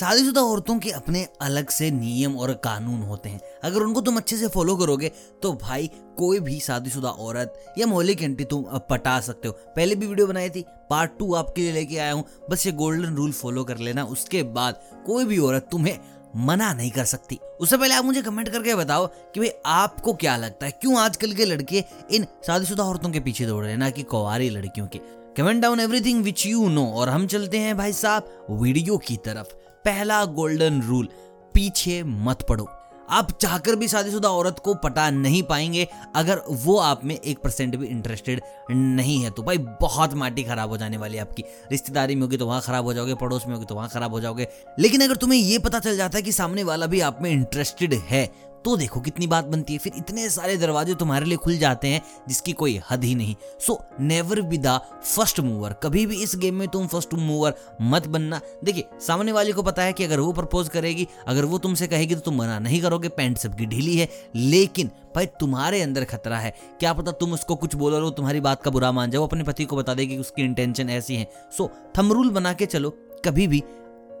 शादीशुदा औरतों के अपने अलग से नियम और कानून होते हैं। अगर उनको तुम अच्छे से फॉलो करोगे तो भाई कोई भी शादीशुदा औरत या मोहल्ले की आंटी तुम पटा सकते हो। पहले भी वीडियो बनाई थी पार्ट टू आपके लिए लेके आया हूँ। बस ये गोल्डन रूल फॉलो कर लेना, उसके बाद कोई भी औरत तुम्हें मना नहीं कर सकती। उससे पहले आप मुझे कमेंट करके बताओ कि भाई आपको क्या लगता है? क्यों आजकल के लड़के इन शादीशुदा औरतों के पीछे दौड़ रहे हैं, ना कि कुंवारी लड़कियों के? Comment down everything which you know और हम चलते हैं भाई साहब वीडियो की तरफ़। पहला गोल्डन रूल, पीछे मत पड़ो। आप चाहकर भी शादीशुदा औरत को पटा नहीं पाएँगे अगर वो आप में एक परसेंट भी इंटरेस्टेड नहीं है। तो भाई, बहुत माटी खराब हो जाने वाली है आपकी। रिश्तेदारी में होगी तो वहाँ खराब हो जाओगे, पड़ोस में होगी तो वहाँ खराब हो जाओगे। लेकिन अगर तुम्हें ये पता चल जाता है कि सामने वाला भी आप में इंटरेस्टेड है तो देखो कितनी बात बनती है। फिर इतने सारे दरवाजे तुम्हारे लिए खुल जाते हैं, जिसकी कोई हद ही नहीं। So never be the first mover कभी भी इस गेम में तुम फ़र्स्ट मूवर मत बनना। देखिए, सामने वाले को पता है कि अगर वो प्रपोज करेगी, अगर वो तुमसे कहेगी तो तुम मना नहीं करोगे पैंट सबकी ढीली है। लेकिन, भाई, तुम्हारे अंदर खतरा है। क्या पता तुम उसको कुछ बोलो और तुम्हारी बात का बुरा मान जाओ, अपने पति को बता देगी कि उसकी इंटेंशन ऐसी है। सो थम रूल बना के चलो, कभी भी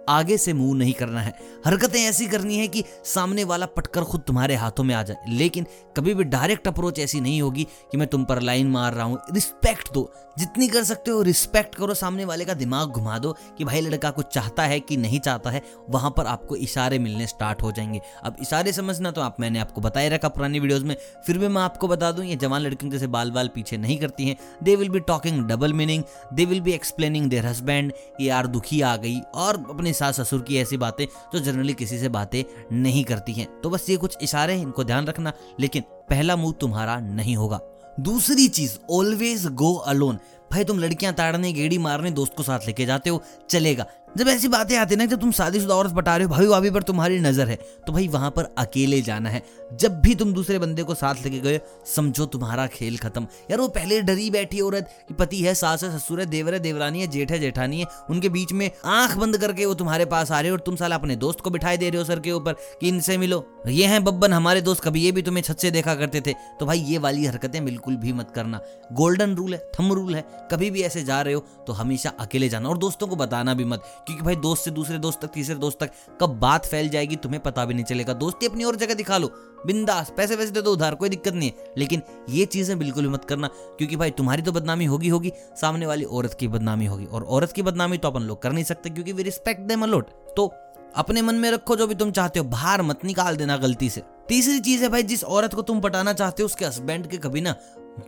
आगे से मुँह नहीं करना है। हरकतें ऐसी करनी है कि सामने वाला पटकर खुद तुम्हारे हाथों में आ जाए। लेकिन कभी भी डायरेक्ट अप्रोच ऐसी नहीं होगी कि मैं तुम पर लाइन मार रहा हूँ। रिस्पेक्ट दो। जितनी कर सकते हो रिस्पेक्ट करो। सामने वाले का दिमाग घुमा दो कि भाई लड़का कुछ चाहता है कि नहीं चाहता है, वहाँ पर आपको इशारे मिलने स्टार्ट हो जाएँगे। अब इशारे समझना तो आप, मैंने आपको बताया रखा पुरानी वीडियोज़ में। फिर भी मैं आपको बता दूँ, ये जवान लड़कियों जैसे बाल बाल पीछे नहीं करती हैं। They will be talking double meaning they will be explaining their husband यार दुखी आ गई। और अपने सास ससुर की ऐसी बातें जो जनरली किसी से बातें नहीं करती हैं। तो बस ये कुछ इशारे हैं, इनको ध्यान रखना, लेकिन पहला मुँह तुम्हारा नहीं होगा। दूसरी चीज़ ऑलवेज गो अलोन भाई तुम लड़कियाँ ताड़ने, गेड़ी मारने, दोस्त को साथ लेके जाते हो, चलेगा। जब ऐसी बातें आती ना जब तुम शादीशुदा औरत बता रहे हो, भाई भाभी पर तुम्हारी नज़र है तो भाई वहाँ पर अकेले जाना है। जब भी तुम दूसरे बंदे को साथ लेके गए, समझो तुम्हारा खेल खत्म। यार वो पहले डरी बैठी औरत कि पति है, सास है, ससुर है, देवर है, देवरानी है, जेठ है, जेठानी है। उनके बीच में आँख बंद करके वो तुम्हारे पास आ रहे हो और तुम साला अपने दोस्त को बिठाई दे रहे हो सर के ऊपर कि इनसे मिलो। ये हैं बब्बन, हमारे दोस्त, कभी ये भी तुम्हें छत से देखा करते थे। तो भाई ये वाली हरकतें बिल्कुल भी मत करना। गोल्डन रूल है थम रूल है। कभी भी ऐसे जा रहे हो तो हमेशा अकेले जाना और दोस्तों को बताना भी मत। क्योंकि भाई दोस्त से दूसरे दोस्त तक, तीसरे दोस्त तक कब बात फैल जाएगी तुम्हें पता भी नहीं चलेगा। दोस्ती अपनी और जगह दिखा लो। बिंदास पैसे वैसे दे दो उधार, कोई दिक्कत नहीं है। लेकिन ये चीज़ें बिल्कुल भी मत करना, क्योंकि भाई तुम्हारी तो बदनामी होगी होगी, सामने वाली औरत की बदनामी होगी। और औरत की बदनामी तो अपन लोग कर नहीं सकते, क्योंकि वी रिस्पेक्ट देम अलोट तो अपने मन में रखो जो भी तुम चाहते हो बाहर मत निकाल देना गलती से। तीसरी चीज़ है भाई, जिस औरत को तुम पटाना चाहते हो, उसके हस्बैंड के कभी ना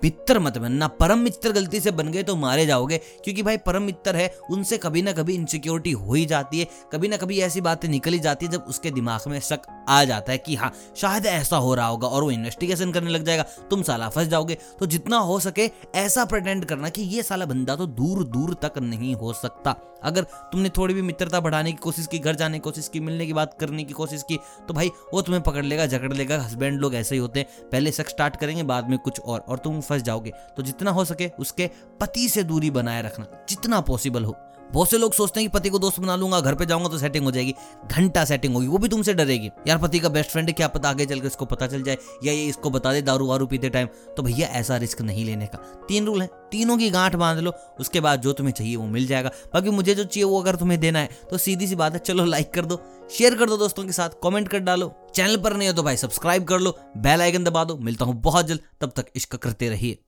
मित्र मत बनना, परम मित्र गलती से बन गए तो मारे जाओगे। क्योंकि भाई, परम मित्र है, उनसे कभी ना कभी इनसिक्योरिटी हो ही जाती है। कभी ना कभी ऐसी बातें निकली जाती है जब उसके दिमाग में शक आ जाता है कि हाँ शायद ऐसा हो रहा होगा और वो इन्वेस्टिगेशन करने लग जाएगा। तुम साला फंस जाओगे। तो जितना हो सके ऐसा प्रटेंड करना कि ये साला बंदा तो दूर दूर तक नहीं हो सकता। अगर तुमने थोड़ी भी मित्रता बढ़ाने की कोशिश की, घर जाने की कोशिश की, मिलने की बात करने की कोशिश की तो भाई वो तुम्हें पकड़ लेगा, झगड़ लेगा। हस्बैंड लोग ऐसे ही होते हैं। पहले शक स्टार्ट करेंगे, बाद में कुछ और। और तुम फंस जाओगे। तो जितना हो सके उसके पति से दूरी बनाए रखना, जितना पॉसिबल हो। बहुत से लोग सोचते हैं कि पति को दोस्त बना लूँगा, घर पे जाऊँगा तो सेटिंग हो जाएगी। घंटा सेटिंग होगी, वो भी तुमसे डरेगी। यार, पति का बेस्ट फ्रेंड है, क्या पता आगे चलकर इसको पता चल जाए, या ये इसको बता दे दारू वारू पीते टाइम तो भैया, ऐसा रिस्क नहीं लेने का। तीन रूल है। तीनों की गांठ बाँध लो, उसके बाद जो तुम्हें चाहिए वो मिल जाएगा। बाकी मुझे जो चाहिए वो अगर तुम्हें देना है तो सीधी सी बात है, चलो लाइक कर दो शेयर कर दो दोस्तों के साथ कमेंट कर डालो। चैनल पर नहीं हो तो भाई सब्सक्राइब कर लो बेल आइकन दबा दो। मिलता हूँ बहुत जल्द, तब तक इश्क करते रहिए।